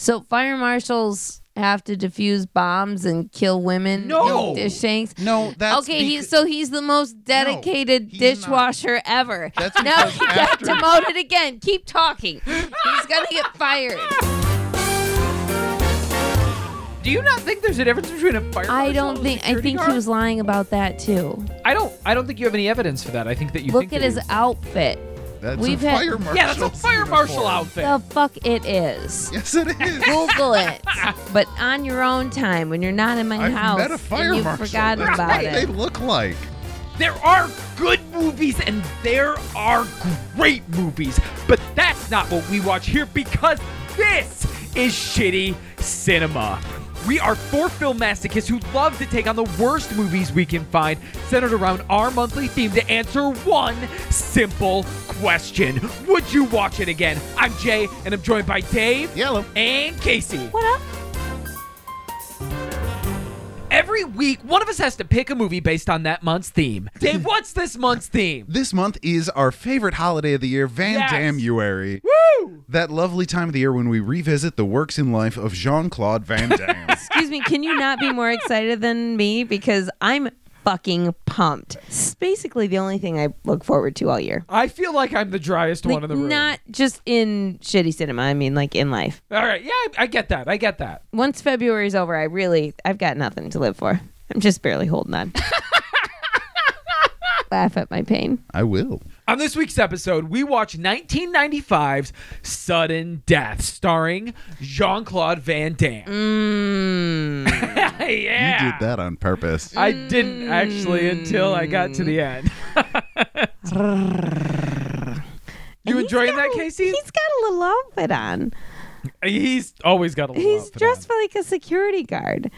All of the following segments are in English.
So fire marshals have to defuse bombs and kill women. No. in dish shanks. No, that's okay, he's so he's the most dedicated he's not. dishwasher ever. That's now because he got after- demoted again. Keep talking. He's gonna get fired. Do you not think there's a difference between a fire? I don't think. I think guard? he was lying about that too. I don't. I don't think you have any evidence for that. I think that you Look think at his outfit. That's we've a had- fire marshal. Yeah, that's a fire marshal outfit. The fuck it is. Yes, it is. Google it, but on your own time when you're not in my I've house met a fire and you've marshal. forgotten That's about what they it. look like. There are good movies and there are great movies, but that's not what we watch here because this is shitty cinema. We are four film masochists who love to take on the worst movies we can find, centered around our monthly theme to answer one simple question Would you watch it again? I'm Jay, and I'm joined by Dave Yellow. and Casey. What up? Every week, one of us has to pick a movie based on that month's theme. Dave, what's this month's theme? This month is our favorite holiday of the year, Van Yes. Damme-uary. Woo! That lovely time of the year when we revisit the works in life of Jean-Claude Van Damme. Excuse me, can you not be more excited than me? Because I'm fucking pumped. It's basically the only thing I look forward to all year. I feel like I'm the driest Like, one in the room. not just in shitty cinema, I mean like in life. All right, yeah, I, I get that. I get that. Once February's over, I really I've got nothing to live for. I'm just barely holding on. Laugh at my pain. I will. On this week's episode, we watch 1995's Sudden Death, starring Jean Claude Van Damme. Mm. yeah. You did that on purpose. I didn't actually until I got to the end. you And enjoying got that, a- Casey? He's got a little outfit on. He's always got a little He's dressed on. like a security guard.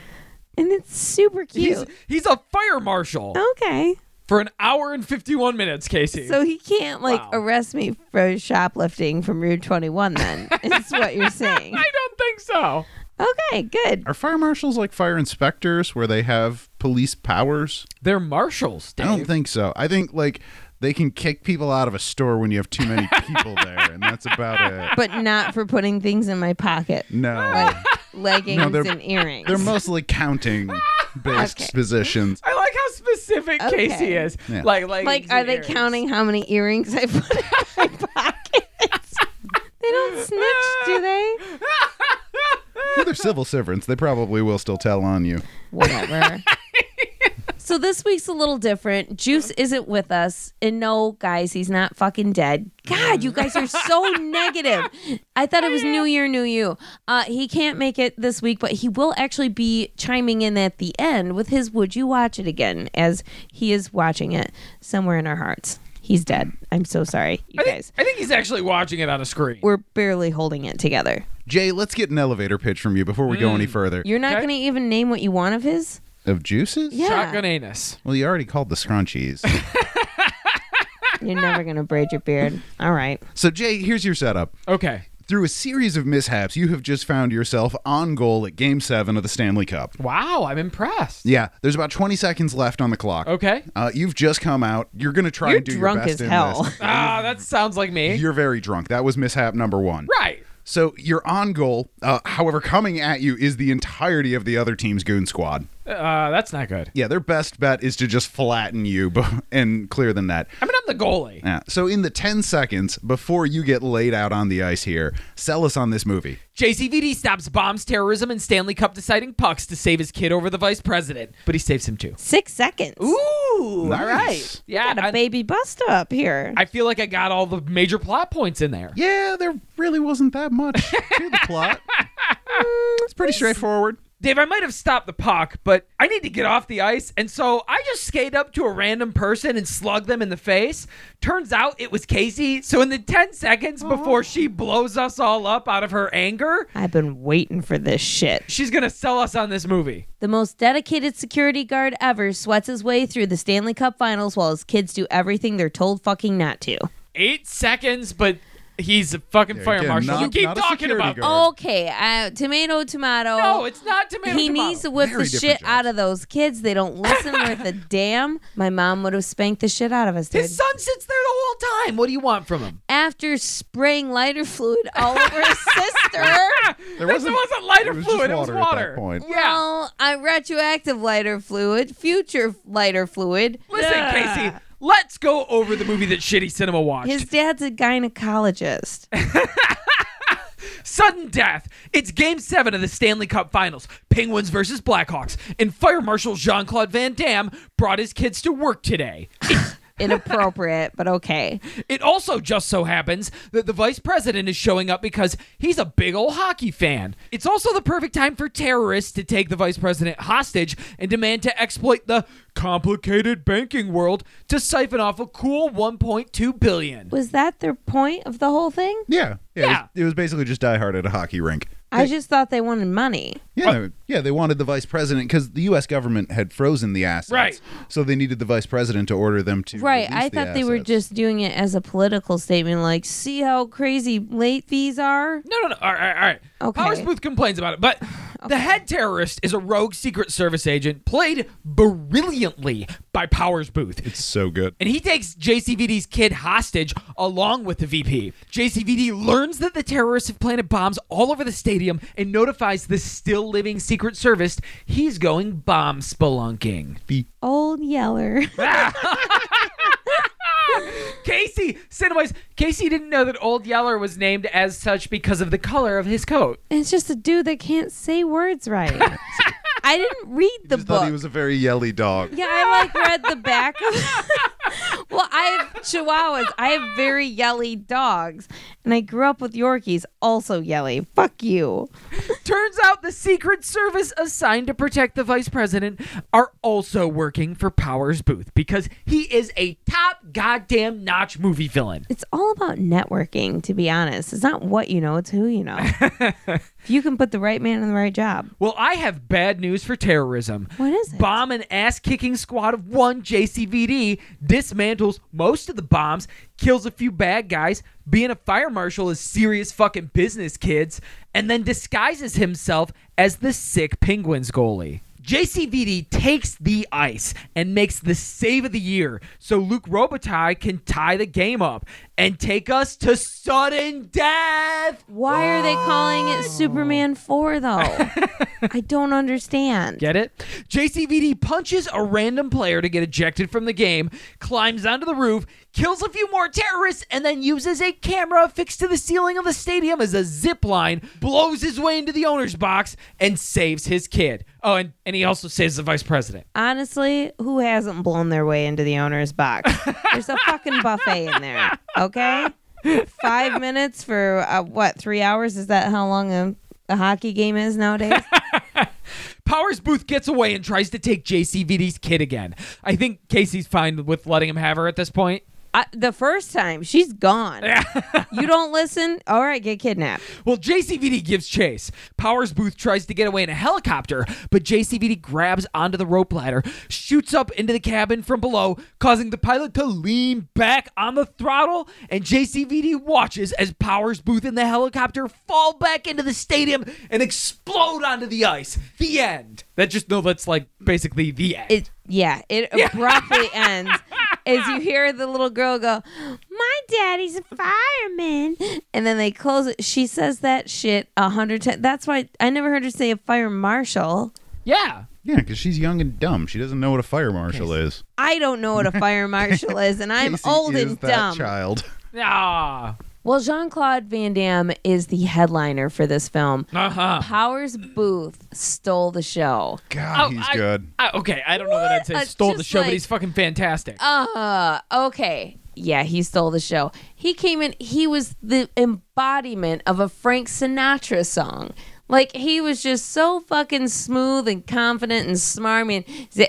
And it's super He's, cute. he's a fire marshal okay. For an hour and 51 minutes, Casey. So he can't like Wow. arrest me for shoplifting from Rue 21 then. is what you're saying. I don't think so. Okay, good. Are fire marshals like fire inspectors where they have police powers? They're marshals, Dave. I don't think so. I think like they can kick people out of a store when you have too many people there, and that's about it. But not for putting things in my pocket. No. Like leggings No, and earrings. They're mostly counting based Okay. positions. I like how specific Okay. Casey is. Yeah. Like, like, like are they counting how many earrings I put in my pockets? they don't snitch, do they? Well, they're civil servants. They probably will still tell on you. Whatever. So this week's a little different. Juice isn't with us. And no, guys, he's not fucking dead. God, you guys are so negative. I thought it was New Year, New You. Uh, he can't make it this week, but he will actually be chiming in at the end with his Would You Watch It Again as he is watching it somewhere in our hearts. He's dead. I'm so sorry, you I think, guys. I think he's actually watching it on a screen. We're barely holding it together. Jay, let's get an elevator pitch from you before we go any further. You're not Okay. going to even name what you want of his? Of juices? Yeah. Shotgun anus. Well, you already called the scrunchies. You're never going to braid your beard. All right. so, Jay, here's your setup. Okay. Through a series of mishaps, you have just found yourself on goal at Game 7 of the Stanley Cup. Wow, I'm impressed. Yeah, there's about 20 seconds left on the clock. Okay. Uh, you've just come out. You're going to try You're and do drunk your best as in hell. this. Ah, that sounds like me. You're very drunk. That was mishap number one. right. So you're on goal. Uh, however, coming at you is the entirety of the other team's goon squad. Uh, that's not good. Yeah, their best bet is to just flatten you b- and clear the net. I mean, I'm the goalie. Yeah. So in the 10 seconds before you get laid out on the ice here, sell us on this movie. JCVD stops bombs, terrorism, and Stanley Cup deciding pucks to save his kid over the vice president, but he saves him too. Six seconds. Ooh, Nice. all right. Yeah, Got a I, baby bust up here. I feel like I got all the major plot points in there. Yeah, there really wasn't that much to the plot. It's pretty straightforward. Dave, I might have stopped the puck, but I need to get off the ice, and so I just skate up to a random person and slug them in the face. Turns out it was Casey. So in the 10 seconds before she blows us all up out of her anger, I've been waiting for this shit. she's gonna sell us on this movie. The most dedicated security guard ever sweats his way through the Stanley Cup finals while his kids do everything they're told fucking not to. Eight seconds, but He's a fucking Yeah, fire again, marshal. not- you keep not a talking security about. guard. Okay, uh, tomato, tomato. No, it's not tomato. he tomato. needs to whip Very the different shit out of those kids. They don't listen worth a damn. My mom would have spanked the shit out of us, dude. His son sits there the whole time. What do you want from him? After spraying lighter fluid all over his sister. There This wasn't lighter it was fluid. Just it was water, water. At that point. Yeah. Well, I retroactive lighter fluid, future lighter fluid. Listen, Ugh. Casey. Let's go over the movie that Shitty Cinema watched. His dad's a gynecologist. Sudden death. It's Game Seven of the Stanley Cup Finals. Penguins versus Blackhawks. And Fire Marshal Jean Claude Van Damme brought his kids to work today. Inappropriate, but okay. It also just so happens that the vice president is showing up because he's a big old hockey fan. It's also the perfect time for terrorists to take the vice president hostage and demand to exploit the complicated banking world to siphon off a cool 1.2 billion. Was that their point of the whole thing? Yeah. Yeah. It, was, it was basically just Die Hard at a hockey rink. I just thought they wanted money. Yeah, yeah, they wanted the vice president because the U.S. government had frozen the assets, Right. So they needed the vice president to order them to. Right. release I the thought they were assets. just doing it as a political statement, like, see how crazy late fees are? No, no, no. All right, all right. Okay. Powers Boothe complains about it, but the head terrorist is a rogue Secret Service agent played brilliantly by Powers Boothe. It's so good. and he takes JCVD's kid hostage along with the VP. JCVD learns that the terrorists have planted bombs all over the stadium and notifies the still living Secret Service he's going bomb spelunking. The old Yeller. Casey, Cinemas, Casey didn't know that Old Yeller was named as such because of the color of his coat. it's just a dude that can't say words right. I didn't read the just book. thought he was a very yelly dog. Yeah, I like read the back of Well, I have chihuahuas. I have very yelly dogs. And I grew up with Yorkies, also yelly. Fuck you. Turns out the Secret Service assigned to protect the vice president are also working for Powers Boothe because he is a top goddamn notch movie villain. It's all about networking, to be honest. It's not what you know, it's who you know. if you can put the right man in the right job. Well, I have bad news for terrorism. What is it? Bomb an ass kicking squad of one JCVD dismantles most of the bombs, kills a few bad guys, being a fire marshal is serious fucking business, kids, and then disguises himself as the sick Penguins goalie. JCVD takes the ice and makes the save of the year so Luc Robitaille can tie the game up and take us to sudden death. Why are they calling it Superman 4, though? I don't understand. Get it? JCVD punches a random player to get ejected from the game, climbs onto the roof, kills a few more terrorists, and then uses a camera fixed to the ceiling of the stadium as a zip line, blows his way into the owner's box, and saves his kid. Oh, and, and he also saves the vice president. Honestly, who hasn't blown their way into the owner's box? There's a fucking buffet in there, okay? Five minutes for uh, what, three hours? Is that how long a, a hockey game is nowadays? Powers Boothe gets away and tries to take JCVD's kid again. I think Casey's fine with letting him have her at this point. I, the first time, she's gone. you don't listen? All right, get kidnapped. Well, JCVD gives chase. Powers Boothe tries to get away in a helicopter, but JCVD grabs onto the rope ladder, shoots up into the cabin from below, causing the pilot to lean back on the throttle, and JCVD watches as Powers Boothe and the helicopter fall back into the stadium and explode onto the ice. The end. That just no, that's like basically the end. It yeah, it abruptly ends as you hear the little girl go, "My daddy's a fireman," and then they close it. She says that shit a hundred times. That's why I never heard her say a fire marshal. yeah. Yeah, because she's young and dumb. She doesn't know what a fire marshal is. I don't know what a fire marshal is, and I'm Casey old is and that dumb. child. Ah. Well, Jean Claude Van Damme is the headliner for this film. Uh huh. Powers Boothe stole the show. God, Oh, he's I- good. okay, I don't know that I'd say What? stole the Just show, but he's fucking fantastic. Uh, okay. Yeah, he stole the show. He came in, he was the embodiment of a Frank Sinatra song. Like, he was just so fucking smooth and confident and smarmy. And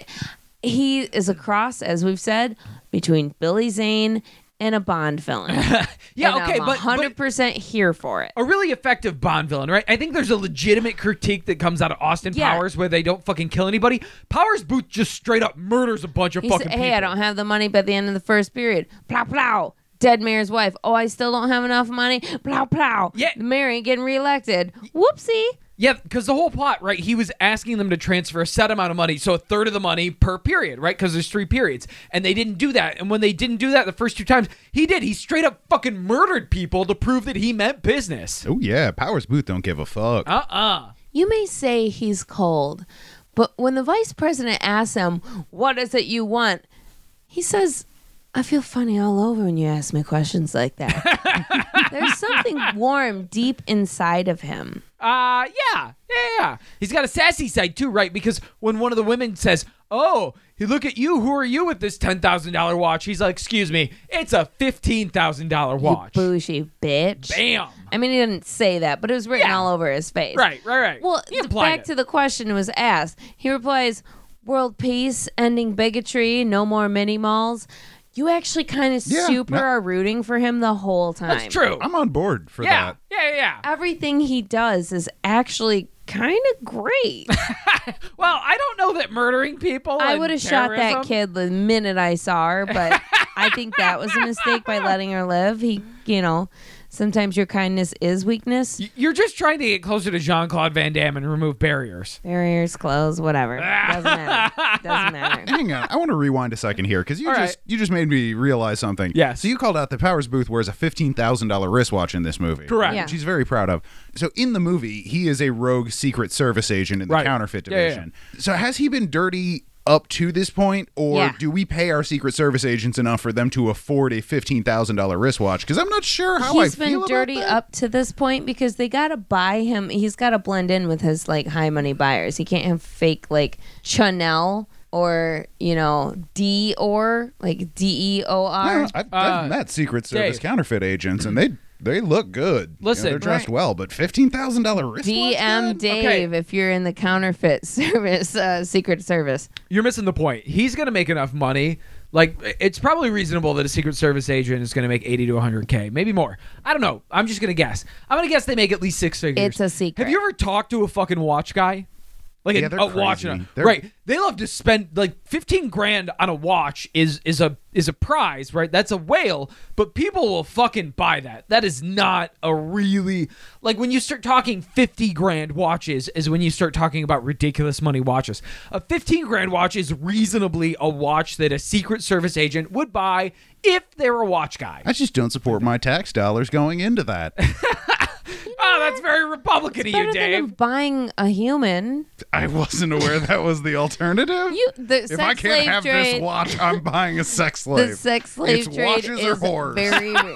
he is a cross, as we've said, between Billy Zane and a Bond villain. yeah, And okay, I'm but, but 100% here for it. a really effective Bond villain, right? I think there's a legitimate critique that comes out of Austin Yeah. Powers where they don't fucking kill anybody. Powers Boothe just straight up murders a bunch of He fucking said, hey, I don't have the money by the end of the first period. Plow, plow. dead mayor's wife. Oh, I still don't have enough money. Plow, plow. Yeah. The mayor ain't getting reelected. Whoopsie. Yeah, because the whole plot, right? He was asking them to transfer a set amount of money, so a third of the money per period, right? Because there's three periods, and they didn't do that. And when they didn't do that the first two times, he did. He straight up fucking murdered people to prove that he meant business. Oh yeah, Powers Boothe don't give a fuck. Uh uh You may say he's cold, but when the vice president asks him, What is it you want? He says, I feel funny all over when you ask me questions like that. There's something warm deep inside of him. Uh, yeah, yeah, yeah. He's got a sassy side too, right? Because when one of the women says, "Oh, you look at you. Who are you with this ten thousand dollar watch?" He's like, "Excuse me, it's a fifteen thousand dollar watch." You bougie bitch. Bam. I mean, he didn't say that, but it was written Yeah. all over his face. Right, right, right. Well, He back it. to the question was asked. He replies, "World peace, ending bigotry, no more mini malls." You actually kind of Yeah, super no- are rooting for him the whole time. That's true. I'm on board for yeah, that. yeah, yeah, yeah. Everything he does is actually kind of great. Well, I don't know that murdering people. I and would have shot that terrorism- kid the minute I saw her, but I think that was a mistake by letting her live. He, you know, sometimes your kindness is weakness. You're just trying to get closer to Jean Claude Van Damme and remove barriers. Barriers closed, whatever. Doesn't matter. Doesn't matter. Hang on, I want to rewind a second here because you All just right. you just made me realize something. Yeah. So you called out that Powers Boothe wears a fifteen thousand dollar wristwatch in this movie. Correct. Yeah. Which he's very proud of. So in the movie, he is a rogue Secret Service agent in the Right. counterfeit Yeah, yeah, yeah. division. So has he been dirty? Up to this point, or Yeah. do we pay our Secret Service agents enough for them to afford a fifteen thousand dollar wristwatch? Because I'm not sure how He's I been feel about dirty that. up to this point because they gotta buy him. He's gotta blend in with his like high money buyers. He can't have fake like Chanel or you know D or like D E O R. Yeah, I've, I've Uh, met Secret Service Dave. counterfeit agents, and they they look good. You know, Listen, they're dressed right. well, but fifteen thousand dollar wristwatch. DM good? Dave if you're in the counterfeit service, uh, Secret Service. You're missing the point. He's going to make enough money. Like, it's probably reasonable that a Secret Service agent is going to make 80 to 100K, maybe more. I don't know. I'm just going to guess. I'm going to guess they make at least six figures. It's a secret. Have you ever talked to a fucking watch guy? Like Yeah, a, a watch. They're- right? They love to spend like fifteen grand on a watch is is a is a prize, right? That's a whale, but people will fucking buy that. That is not a really like when you start talking fifty grand watches is when you start talking about ridiculous money watches. A fifteen grand watch is reasonably a watch that a Secret Service agent would buy if they're a watch guy. I just don't support my tax dollars going into that. Oh, that's very Republican of Better you, than Dave. buying a human. I wasn't aware that was the alternative. You the if sex I can't slave have trade. this watch, I'm buying a sex slave. the sex slave it's trade watches is or whores. very real.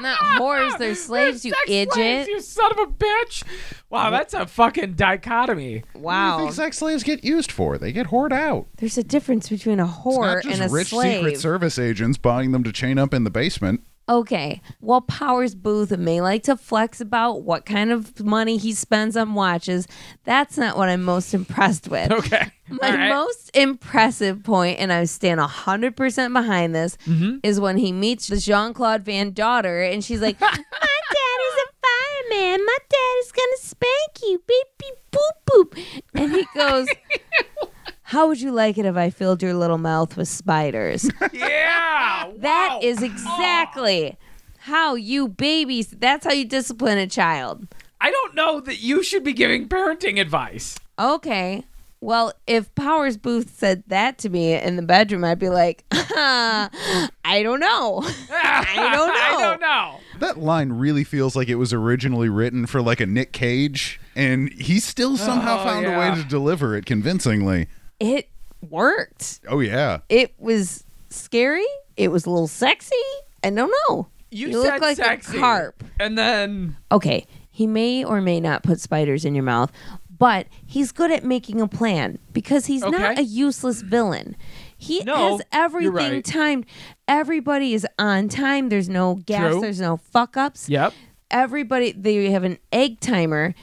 Not whores, they're slaves, you Sex idiot. slaves, you son of a bitch. Wow, that's a fucking dichotomy. Wow. What do you Wow. think sex slaves get used for? They get whored out. There's a difference between a It's whore not just and a rich slave. Secret Service agents buying them to chain up in the basement. Okay. While Powers Boothe may like to flex about what kind of money he spends on watches, that's not what I'm most impressed with. Okay. My right. most impressive point, and I stand 100% behind this, Mm-hmm. is when he meets the Jean Claude Van daughter, and she's like, My daddy's a fireman. My daddy's going to spank you. Beep, beep, boop, boop. And he goes, How would you like it if I filled your little mouth with spiders? Yeah. That wow. is exactly how you babies, that's how you discipline a child. I don't know that you should be giving parenting advice. Okay. Well, if Powers Boothe said that to me in the bedroom, I'd be like, I don't know. I don't know. I don't know. That line really feels like it was originally written for like a Nick Cage, and he still somehow Oh, found a way to deliver it convincingly. It worked. Oh yeah. It was scary. It was a little sexy. I don't know. You, You said look like a carp. and then Okay, he may or may not put spiders in your mouth, but he's good at making a plan because he's not a useless villain. He No, has everything right. timed. Everybody is on time. There's no gas. True. There's no fuck ups. yep. Everybody, they have an egg timer.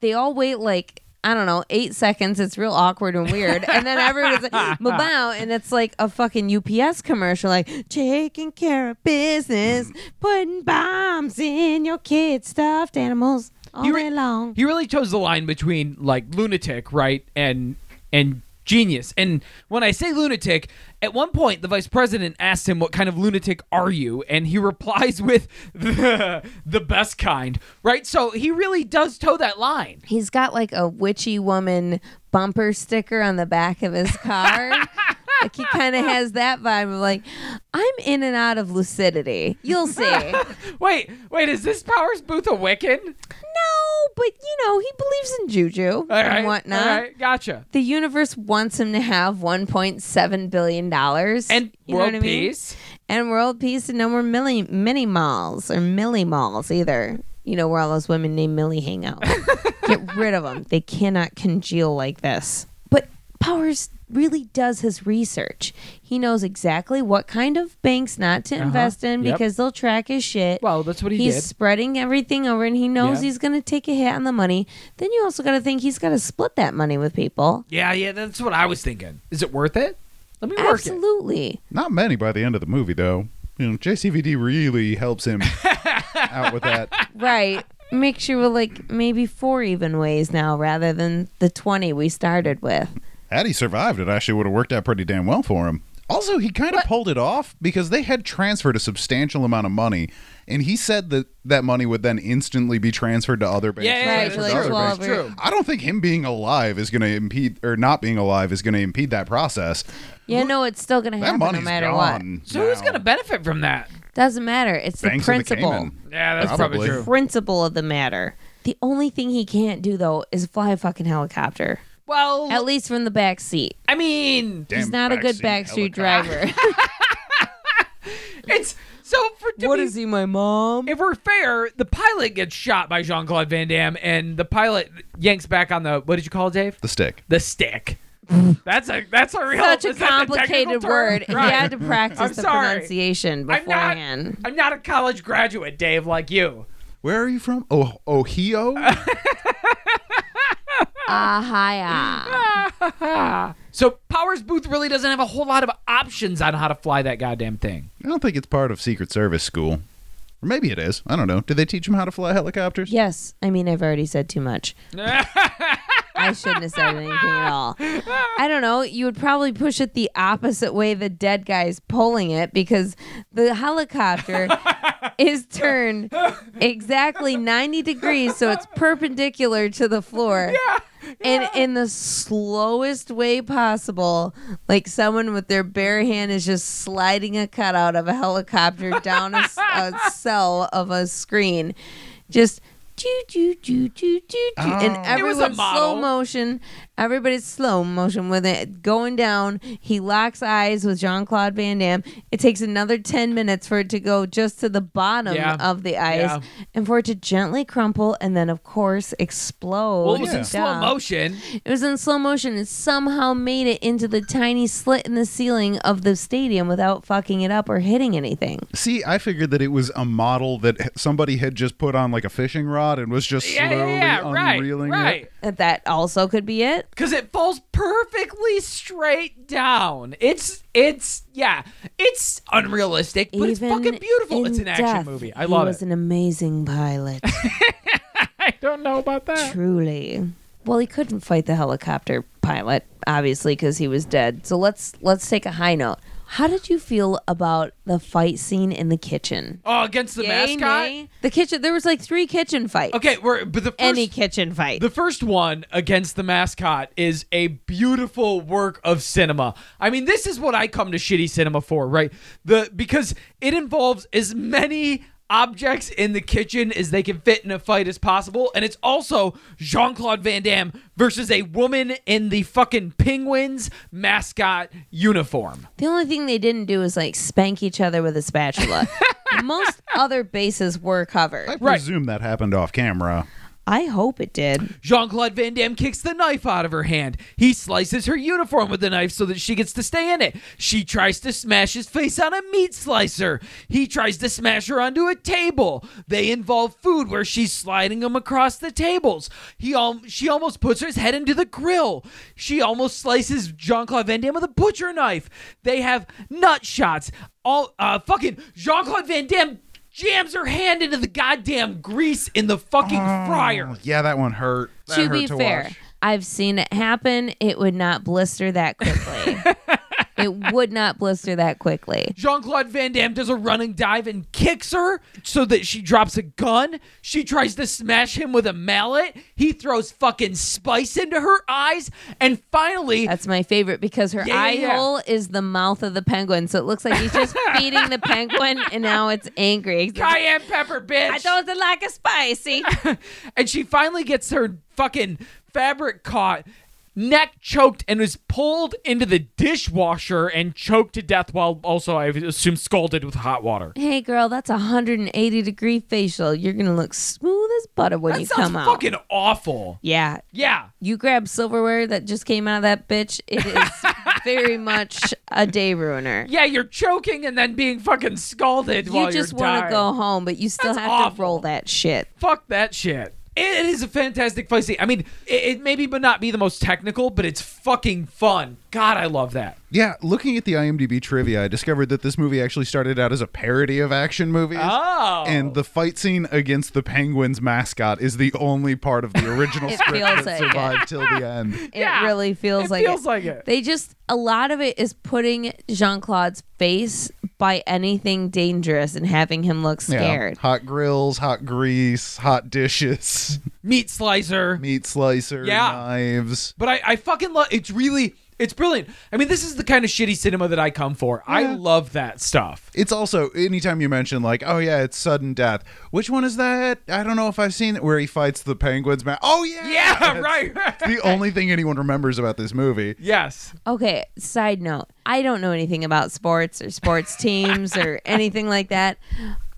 They all wait like, I don't know, eight seconds. It's real awkward and weird. and then everyone's like, bow, and it's like a fucking UPS commercial, like, taking care of business, putting bombs in your kids' stuffed animals all You re- day long. He really chose the line between like lunatic, right, and and genius. And when I say lunatic, at one point the vice president asks him, "What kind of lunatic are you?" And he replies with the the best kind. Right? So he really does toe that line. He's got like a witchy woman bumper sticker on the back of his car. like he kind of has that vibe of like, I'm in and out of lucidity. You'll see. Wait, wait, is this Powers Boothe a Wiccan? no, but you know, he believes in juju All right, and whatnot. All right, gotcha. The universe wants him to have 1.7 billion dollars And you know world what I mean? peace. and world peace, and no more milli mini malls or milli malls either. You know where all those women named Millie hang out. Get rid of them. They cannot congeal like this. But Powers really does his research. He knows exactly what kind of banks not to uh-huh. invest in Yep. because they'll track his shit. Well, that's what he he's did. spreading everything over, and he knows Yeah. he's going to take a hit on the money. Then you also got to think he's got to split that money with people. Yeah, yeah, that's what I was thinking. Is it worth it? Let me work it. Absolutely. Not many by the end of the movie, though. You know, JCVD really helps him out with that. Right. Makes you like maybe four even ways now rather than the 20 we started with. Had he survived, it actually would have worked out pretty damn well for him. Also, he kind of pulled it off because they had transferred a substantial amount of money, and he said that that money would then instantly be transferred to other banks. Yeah, yeah, Right, transferred like to other banks. True. I don't think him being alive is going to impede, or not being alive is going to impede that process. Yeah, no, it's still going to That happen no money's matter what. gone. So who's going to benefit from that? Doesn't matter. It's the Banks of the principle. Cayman. Yeah, that's Probably. probably true. principle of the matter. The only thing he can't do though is fly a fucking helicopter. Well, At least from the back seat. I mean, Damn He's not a good backseat backstreet driver. it's so for to what be, is he, my mom? If we're fair, the pilot gets shot by Jean Claude Van Damme, and the pilot yanks back on the what did you call it, Dave? The stick. The stick. that's a that's a real Such a is that the technical complicated term? word. Right. He had to practice I'm the sorry. pronunciation I'm not, beforehand. I'm not a college graduate, Dave, like you. Where are you from? Oh, Ohio? Ah, hi. So Powers Boothe really doesn't have a whole lot of options on how to fly that goddamn thing. I don't think it's part of Secret Service school. Or maybe it is. I don't know. Did they teach him how to fly helicopters? Yes, I mean I've already said too much. I shouldn't have said anything at all. I don't know. You would probably push it the opposite way the dead guy's pulling it because the helicopter is turned exactly 90 degrees so it's perpendicular to the floor. And in the slowest way possible, like someone with their bare hand is just sliding a cutout of a helicopter down a cell of a screen. Just choo choo choo choo choo choo. And Oh. It was a everyone's slow motion. Everybody's slow motion with it going down. He locks eyes with Jean Claude Van Damme. It takes another 10 minutes for it to go just to the bottom Yeah. of the ice Yeah. and for it to gently crumple and then, of course, explode. Well, it was in slow motion. It was in slow motion and somehow made it into the tiny slit in the ceiling of the stadium without fucking it up or hitting anything. See, I figured that it was a model that somebody had just put on like a fishing rod and was just slowly yeah, yeah, right, unreeling right. it. That- That also could be it. Because it falls perfectly straight down. It's it's yeah, it's unrealistic, but it's Even fucking beautiful. in It's an action death, movie. I love it. he love was it. an amazing pilot. I don't know about that. Truly. Well, he couldn't fight the helicopter pilot, obviously, because he was dead. So let's let's take a high note. How did you feel about the fight scene in the kitchen? Oh, against the Yay, mascot. nay? The kitchen. There was like three kitchen fights. Okay, we're but the first Any kitchen fight. The first one against the mascot is a beautiful work of cinema. I mean, this is what I come to shitty cinema for, right? The because it involves as many objects in the kitchen as they can fit in a fight as possible, and it's also Jean-Claude Van Damme versus a woman in the fucking Penguins mascot uniform. the only thing they didn't do is like spank each other with a spatula. Most other bases were covered. I Right. presume that happened off camera. I hope it did. Jean Claude Van Damme kicks the knife out of her hand. He slices her uniform with the knife so that she gets to stay in it. She tries to smash his face on a meat slicer. He tries to smash her onto a table. They involve food where she's sliding him across the tables. He al- she almost puts his head into the grill. She almost slices Jean Claude Van Damme with a butcher knife. They have nut shots. All uh, fucking Jean Claude Van Damme jams her hand into the goddamn grease in the fucking oh, fryer. Yeah, that one hurt. That to hurt be to fair, watch. I've seen it happen. It would not blister that quickly. it would not blister that quickly. Jean Claude Van Damme does a running dive and kicks her so that she drops a gun. She tries to smash him with a mallet. He throws fucking spice into her eyes. And finally, That's my favorite because her Yeah, eye yeah. hole is the mouth of the penguin. So it looks like he's just feeding the penguin and now it's angry. cayenne pepper, bitch. I don't like a spicy. and she finally gets her fucking fabric caught, neck choked, and was pulled into the dishwasher and choked to death while also, I assume, scalded with hot water. hey girl, that's a 180 degree facial. You're gonna look smooth as butter when That you come out. fucking awful. yeah. Yeah. You grab silverware that just came out of that bitch. It is very much a day ruiner. Yeah, you're choking and then being fucking scalded while You just want to go home, but you still That's have awful. to roll that shit. Fuck that shit. It is a fantastic fight scene. I mean, it, it maybe but not be the most technical, but it's fucking fun. God, I love that. Yeah, looking at the IMDb trivia, I discovered that this movie actually started out as a parody of action movies. Oh. And the fight scene against the Penguins mascot is the only part of the original It script feels that like it. survived till the end. It Yeah, really feels it like feels like it. They just a lot of it is putting Jean Claude's face by anything dangerous and having him look Yeah. scared. Hot grills, hot grease, hot dishes, Meat slicer. meat slicer, Yeah. knives. But I, I fucking love it's really it's brilliant. I mean, this is the kind of shitty cinema that I come for. I love that stuff. It's also anytime you mention like, oh yeah, it's sudden death. Which one is that? I don't know if I've seen it where he fights the penguins. Man, oh yeah, Yeah, That's right. right. The only thing anyone remembers about this movie. yes. Okay, side note. I don't know anything about sports or sports teams or anything like that.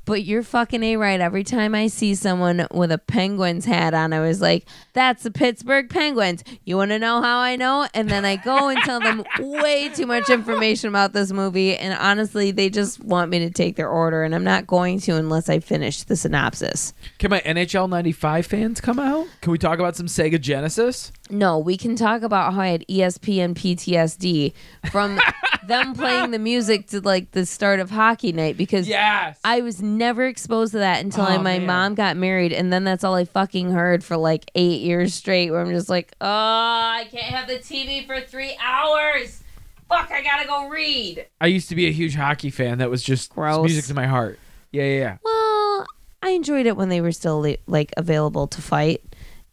But you're fucking A right. Every time I see someone with a Penguins hat on, I was like, that's the Pittsburgh Penguins. You want to know how I know? And then I go and tell them way too much information about this movie. And honestly, they just want me to take their order. And I'm not going to unless I finish the synopsis. Can my NHL 95 fans come out? Can we talk about some Sega Genesis? No, we can talk about how I had ESPN PTSD from them playing the music to like the start of hockey night because Yes. I was never exposed to that until I, Oh, my man. mom got married, and then that's all I fucking heard for like eight years straight. Where I'm just like, oh, I can't have the TV for three hours. Fuck, I gotta go read. I used to be a huge hockey fan. That was just Gross. music to my heart. Yeah, yeah, yeah. Well, I enjoyed it when they were still like available to fight,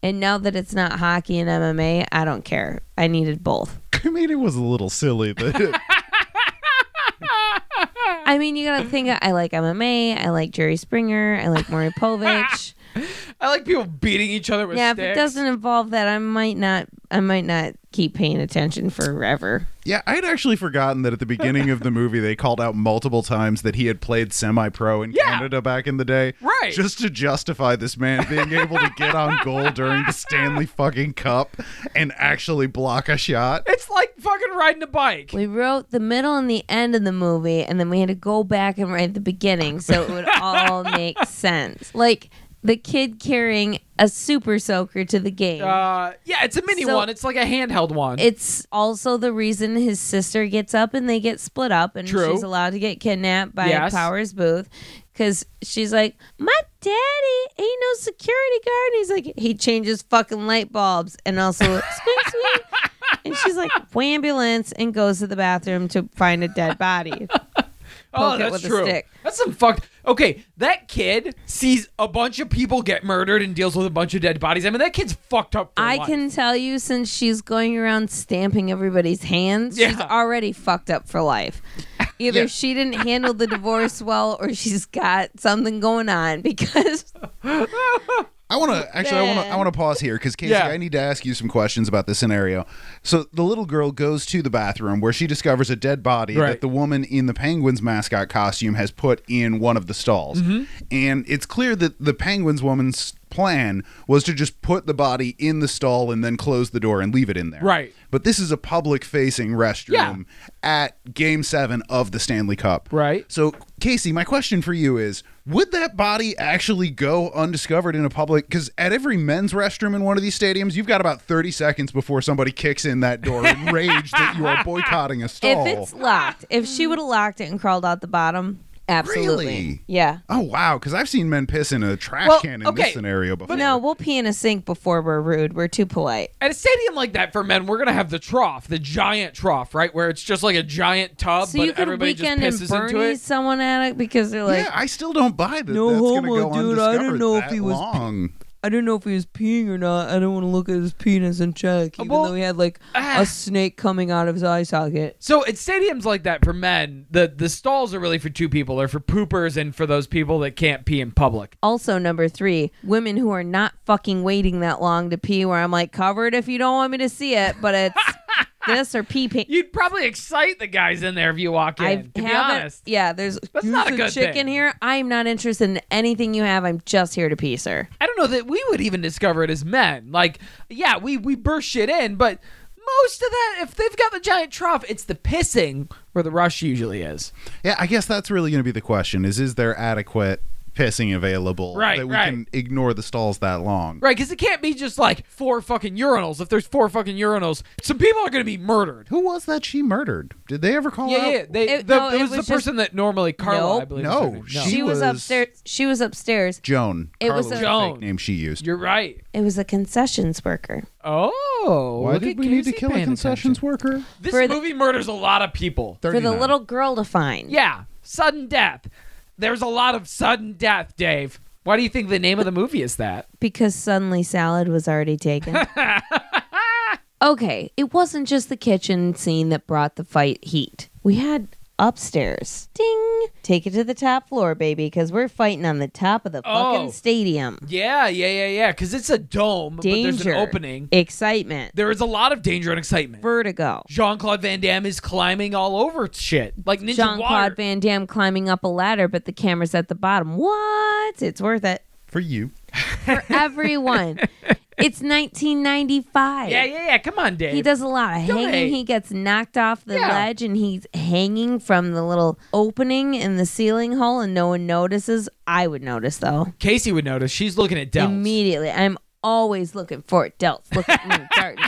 and now that it's not hockey and MMA, I don't care. I needed both. I mean, it was a little silly. That I mean, you gotta think. I like MMA. I like Jerry Springer. I like Maury Povich. I like people beating each other with yeah, if it doesn't involve that, I might not. I might not keep paying attention forever. Yeah, I had actually forgotten that at the beginning of the movie they called out multiple times that he had played semi-pro in Yeah. Canada back in the day, Right. Just to justify this man being able to get on goal during the Stanley fucking Cup and actually block a shot. It's like fucking riding a bike. We wrote the middle and the end of the movie, and then we had to go back and write the beginning so it would all make sense. Like the kid carrying a super soaker to the game. Uh, yeah, it's a mini So- one. It's like a handheld one. it's also the reason his sister gets up and they get split up, and True. she's allowed to get kidnapped by Yes. Powers Boothe. Because she's like, my daddy ain't no security guard. And he's like, he changes fucking light bulbs and also swing. And she's like, ambulance, and goes to the bathroom to find a dead body. oh, poke it that's with a true. stick. That's some fucked. Okay, that kid sees a bunch of people get murdered and deals with a bunch of dead bodies. I mean, that kid's fucked up. For I life. can tell you since she's going around stamping everybody's hands, she's already fucked up for life. Either Yeah. she didn't handle the divorce well or she's got something going on because I want to actually. I want to. I want to pause here because Casey, Yeah. I need to ask you some questions about this scenario. So the little girl goes to the bathroom where she discovers a dead body Right. that the woman in the Penguins mascot costume has put in one of the stalls, Mm-hmm. and it's clear that the Penguins woman's plan was to just put the body in the stall and then close the door and leave it in there. Right. But this is a public-facing restroom at Game Seven of the Stanley Cup. Right. So, Casey, my question for you is Would that body actually go undiscovered in a public? Because at every men's restroom in one of these stadiums, you've got about 30 seconds before somebody kicks in that door in rage that you are boycotting a stall. if it's locked, if she would have locked it and crawled out the bottom, Absolutely. Really? Yeah. Oh wow, because I've seen men piss in a trash Well, can in okay, this scenario before. But No, we'll pee in a sink before we're rude. We're too polite. At a stadium like that for men, we're gonna have the trough, the giant trough, right, where it's just like a giant tub, So but you could everybody just weekend and pisses into Bernie it. someone at it because they're like, yeah, I still don't buy that. No that's homo, go dude. I didn't know if that he was long. I didn't know if he was peeing or not. I don't want to look at his penis and check, even well, though he had like ah. a snake coming out of his eye socket. So at stadiums like that for men, the the stalls are really for two people. They're for poopers and for those people that can't pee in public. Also, number three, women who are not fucking waiting that long to pee, where I'm like, covered if you don't want me to see it, but it's this or pee pee. You'd probably excite the guys in there if you walk in. I to be haven't. honest, Yeah, there's That's use not a of good chicken thing. here. I'm not interested in anything you have. I'm just here to pee, sir. I don't know that we would even discover it as men. Like, yeah, we we burst shit in, but most of that, if they've got the giant trough, it's the pissing where the rush usually is. Yeah, I guess that's really going to be the question: is is there adequate pissing available Right, that we right. can ignore the stalls that long? Right, because it can't be just like four fucking urinals. If there's four fucking urinals, some people are going to be murdered. Who was that she murdered? Did they ever call Yeah, out? yeah. They, It- the, no, it it was, was the person that normally Carla, I believe. No, is her name. she- She was, was- upstairs. She was upstairs. Joan. It was Carla a- the Joan. fake name she used. You're right. It was a concessions worker. Oh, Why did at we need to kill a concessions attention. worker? This the- movie murders a lot of people. for the little girl to find. Yeah, sudden death. There's a lot of sudden death, Dave. Why do you think the name of the movie is that? Because suddenly salad was already taken. okay, it wasn't just the kitchen scene that brought the fight heat. We had upstairs. Ding! Take it to the top floor, baby, because we're fighting on the top of the fucking Oh. stadium. Yeah, yeah, yeah, yeah. Because it's a dome, but there's Danger. an opening. Excitement. There is a lot of danger and excitement. Vertigo. Jean Claude Van Damme is climbing all over shit like Ninja Jean Water. Claude Van Damme climbing up a ladder, but the camera's at the bottom. What? It's worth it For you. for everyone. it's 1995. yeah, yeah, yeah. Come on, Dave. He does a lot of Don't hanging. hate. He gets knocked off the Yeah. ledge and he's hanging from the little opening in the ceiling hole and no one notices. I would notice though. Casey would notice. She's looking at Dells. Immediately. I'm always looking for it. Delts. Look at me. darting.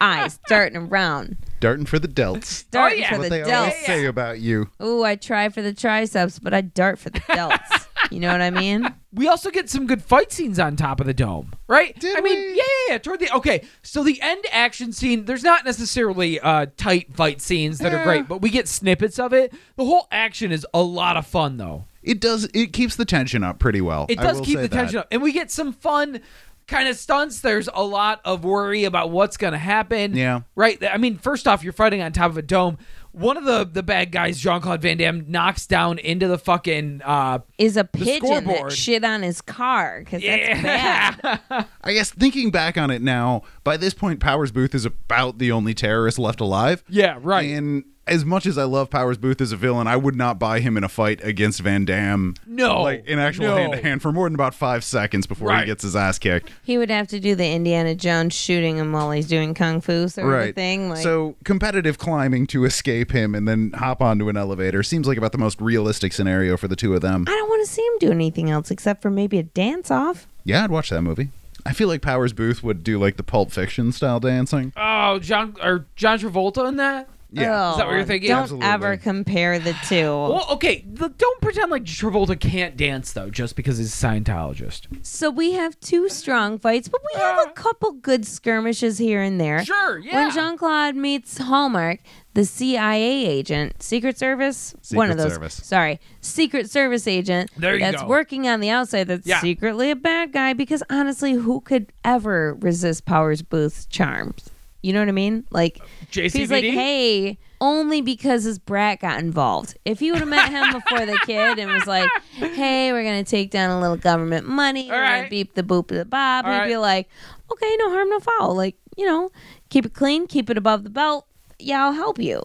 Eyes darting around. Darting for the delts. Darting oh, yeah. for what the they delts. always say about you. Ooh, I try for the triceps, but I dart for the delts. you know what I mean? We also get some good fight scenes on top of the dome, right? Did I mean, we? yeah, yeah, yeah. Toward the okay, so the end action scene. There's not necessarily uh, tight fight scenes that are great, but we get snippets of it. The whole action is a lot of fun, though. It does. It keeps the tension up pretty well. It does keep the that. tension up, and we get some fun kind of stunts. There's a lot of worry about what's going to happen. Yeah. right. I mean, first off, you're fighting on top of a dome. One of the the bad guys, Jean Claude Van Damme, knocks down into the fucking. Uh, Is a pigeon that shit on his car because that's bad. yeah. I guess thinking back on it now, by this point, Powers Boothe is about the only terrorist left alive. yeah. Right. And as much as I love Powers Boothe as a villain, I would not buy him in a fight against Van Damme. No, Like in actual no. hand to hand for more than about five seconds before Right. he gets his ass kicked. He would have to do the Indiana Jones shooting him while he's doing kung fu sort of thing. Like, so competitive climbing to escape him and then hop onto an elevator seems like about the most realistic scenario for the two of them. I don't want to see him do anything else except for maybe a dance off. Yeah, I'd watch that movie. I feel like Powers Boothe would do like the Pulp Fiction style dancing. oh, John or John Travolta in that. Yeah. Oh, Is that what you're thinking? Don't Absolutely. ever compare the two. Well, okay. The, don't pretend like Travolta can't dance though, just because he's a Scientologist. so we have two strong fights, but we uh, have a couple good skirmishes here and there. Sure, yeah. When Jean Claude meets Hallmark, the CIA agent, Secret Service, one of those. Service. Sorry, Secret Service agent There you that's go. working on the outside that's Yeah. secretly a bad guy. Because honestly, who could ever resist Powers Boothe's charms? You know what I mean? Like, if he's like, hey, only because his brat got involved. If you would have met him before the kid and was like, hey, we're gonna take down a little government money, All we're right. gonna beep the boop the bob, All he'd right. be like, okay, no harm, no foul. Like, you know, keep it clean, keep it above the belt. Yeah, I'll help you.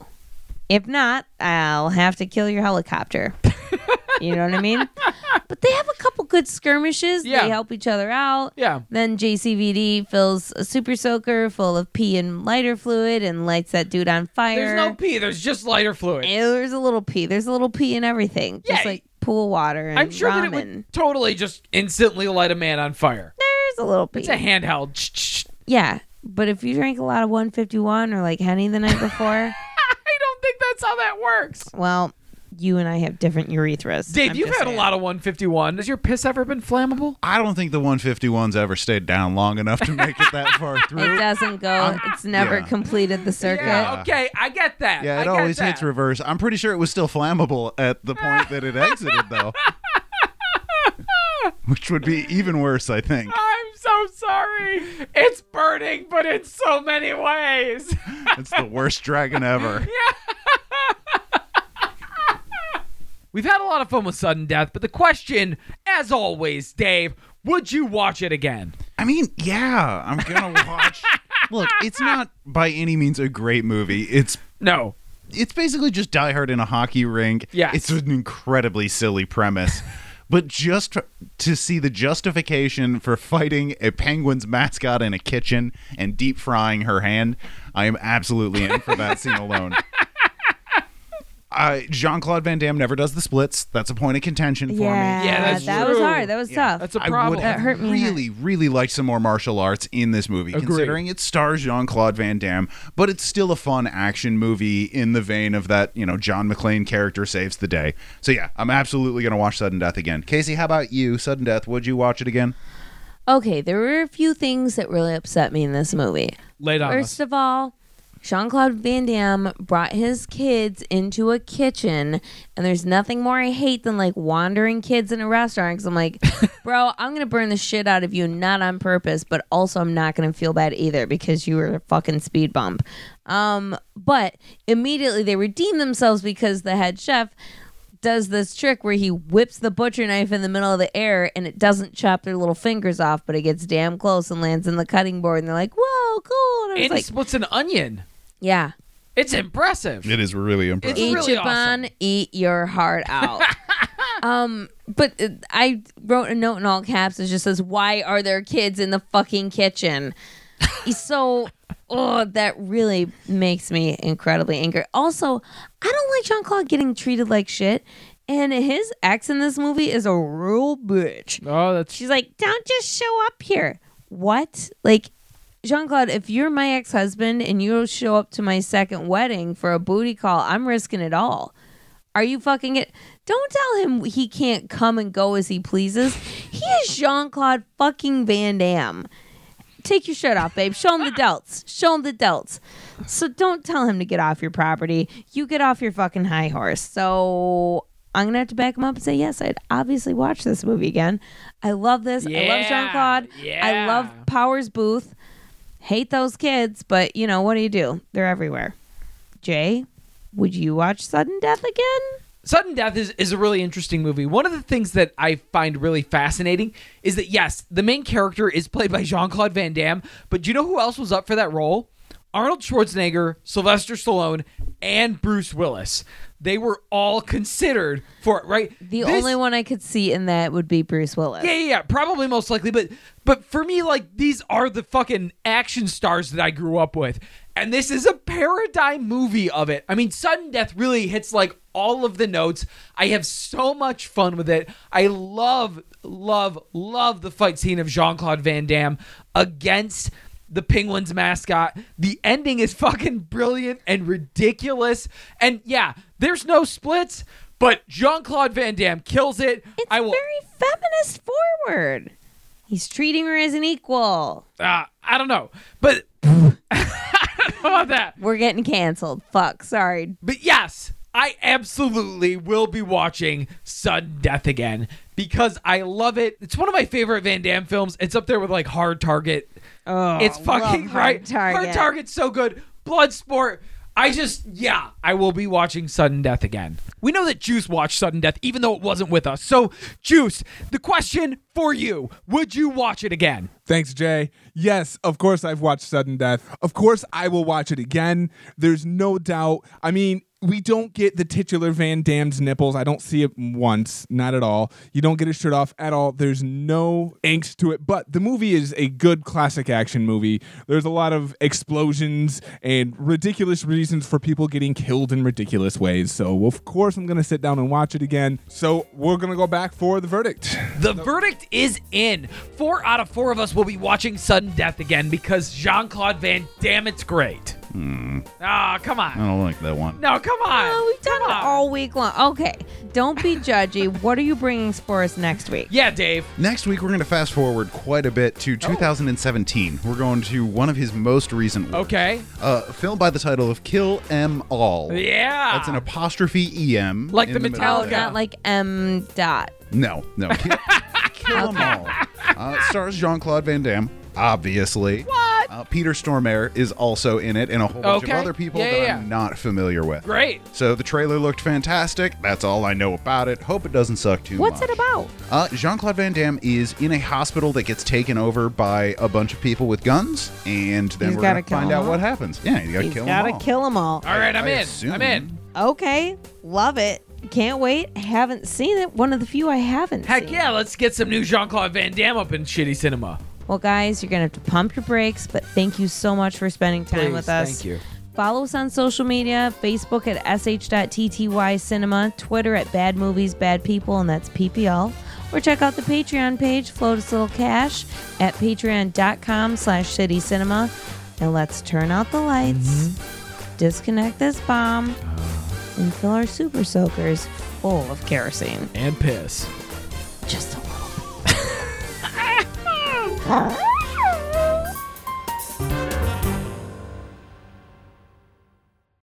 If not, I'll have to kill your helicopter. You know what I mean? But they have a couple good skirmishes. Yeah. They help each other out. Yeah. Then JCVD fills a super soaker full of pee and lighter fluid and lights that dude on fire. There's no pee. There's just lighter fluid. Eh, There's a little pee. There's a little pee in everything. Just Yeah. like pool water and I'm sure ramen. that it would totally just instantly light a man on fire. There's a little pee. It's a handheld. yeah. But if you drank a lot of 151 or like Henny the night before, I don't think that's how that works. well, you and I have different urethras. Dave, I'm you've just had a lot of 151. Has your piss ever been flammable? I don't think the 151's ever stayed down long enough to make it that far through. It through. doesn't go. It's never yeah. completed the circuit. Yeah, okay, I get that. Yeah, I it get always that. hits reverse. I'm pretty sure it was still flammable at the point that it exited, though. Which would be even worse, I think. I'm so sorry. It's burning, but in so many ways. It's the worst dragon ever. We've had a lot of fun with sudden death, but the question, as always, Dave, would you watch it again? I mean, yeah, I'm gonna watch. Look, it's not by any means a great movie. It's No. it's basically just Die Hard in a hockey rink. Yeah, It's an incredibly silly premise. But just to see the justification for fighting a penguin's mascot in a kitchen and deep frying her hand, I am absolutely in for that scene alone. Uh, Jean Claude Van Damme never does the splits. That's a point of contention for Yeah, me. Yeah, that's that was hard. That was Yeah, tough. That's a problem. I would That have hurt me. really, really liked some more martial arts in this movie, Agreed. considering it stars Jean Claude Van Damme, but it's still a fun action movie in the vein of that, you know, John McClane character saves the day. So yeah, I'm absolutely gonna watch Sudden Death again. Casey, how about you? Sudden Death, would you watch it again? Okay, there were a few things that really upset me in this movie. Laid on First us. of all, Jean Claude Van Damme brought his kids into a kitchen, and there's nothing more I hate than like wandering kids in a restaurant. Because I'm like, bro, I'm gonna burn the shit out of you, not on purpose, but also I'm not gonna feel bad either because you were a fucking speed bump. Um, but immediately they redeem themselves because the head chef does this trick where he whips the butcher knife in the middle of the air and it doesn't chop their little fingers off, but it gets damn close and lands in the cutting board. And they're like, "Whoa, cool!" And I was he like, splits an onion. "Yeah, It's impressive. It is really impressive. It's eat really your bun, eat your heart out." um, but uh, I wrote a note in all caps that just says, "Why are there kids in the fucking kitchen?" so. Oh, that really makes me incredibly angry. Also, I don't like Jean Claude getting treated like shit. And his ex in this movie is a real bitch. oh, that's She's like, don't just show up here. What? Like, Jean Claude, if you're my ex husband and you show up to my second wedding for a booty call, I'm risking it all. Are you fucking it? Don't tell him he can't come and go as he pleases. He is Jean Claude fucking Van Damme. Take your shirt off, babe. Show him the delts. Show him the delts. So don't tell him to get off your property. You get off your fucking high horse. So I'm gonna have to back him up and say yes. I'd obviously watch this movie again. I love this. I love Jean Claude. Yeah. I love Powers Boothe. Hate those kids, but you know what do you do? They're everywhere. Jay, would you watch Sudden Death again? Sudden Death is, is a really interesting movie. One of the things that I find really fascinating is that, yes, the main character is played by Jean Claude Van Damme, but do you know who else was up for that role? Arnold Schwarzenegger, Sylvester Stallone, and Bruce Willis. They were all considered for it, right? The This- only one I could see in that would be Bruce Willis. Yeah, yeah, yeah, probably most likely, but but for me, like these are the fucking action stars that I grew up with, and this is a paradigm movie of it. I mean, sudden death really hits like all of the notes. I have so much fun with it. I love, love, love the fight scene of Jean Claude Van Damme against the Penguins mascot. The ending is fucking brilliant and ridiculous, and yeah, there's no splits. But Jean Claude Van Damme kills it. It's I will. very feminist forward. He's treating her as an equal. uh, I don't know, but don't know about that. We're getting canceled. Fuck. Sorry. But yes, I absolutely will be watching Sudden Death again because I love it. It's one of my favorite Van Damme films. It's up there with like Hard Target. Oh, it's fucking love right. Hard Target. Hard Target's so good. Bloodsport. I just, yeah, I will be watching Sudden Death again. We know that Juice watched Sudden Death, even though it wasn't with us. So, Juice, the question for you would you watch it again? Thanks, Jay. Yes, of course I've watched Sudden Death. Of course I will watch it again. There's no doubt. I mean, we don't get the titular Van Damme's nipples. I don't see it once, not at all. You don't get his shirt off at all. There's no angst to it. But the movie is a good classic action movie. There's a lot of explosions and ridiculous reasons for people getting killed in ridiculous ways. So, of course, I'm going to sit down and watch it again. So, we're going to go back for the verdict. The verdict is in. Four out of four of us will be watching Sudden Death again because Jean Claude Van Damme, it's great. Oh, come on. I don't like that one. No, come on. Oh, we've done Come it on. all week long. Okay, don't be judgy. what are you bringing for us next week? Yeah, Dave. Next week, we're going to fast forward quite a bit to 2017. We're going to one of his most recent works. Okay. Uh, film by the title of Kill Em All. Yeah. That's an apostrophe em. Like in the middle. Oh, Metallica. not like M dot. No, no. Kill, kill 'em all. Uh, it stars Jean Claude Van Damme, obviously. What? Uh, Peter Stormare is also in it, and a whole bunch Okay. of other people Yeah, that yeah, I'm not familiar with. Great. So the trailer looked fantastic. That's all I know about it. Hope it doesn't suck too What's much. What's it about? Uh, Jean Claude Van Damme is in a hospital that gets taken over by a bunch of people with guns, and then He's we're gonna find out all? what happens. Yeah, you gotta He's kill gotta them all. kill them all. All right, I'm I in. assume. I'm in. Okay, love it. Can't wait. Haven't seen it. One of the few I haven't. Heck seen. yeah, let's get some new Jean Claude Van Damme up in shitty cinema. Well, guys, you're gonna have to pump your brakes, but thank you so much for spending time Please, with us. thank you. Follow us on social media: Facebook at sh.tty cinema, Twitter at Bad Movies Bad People, and that's PPL. Or check out the Patreon page, float us a little cash at patreon.com/slash shitty cinema. And let's turn out the lights, mm-hmm. disconnect this bomb, ah. and fill our super soakers full of kerosene. And piss. Just 啊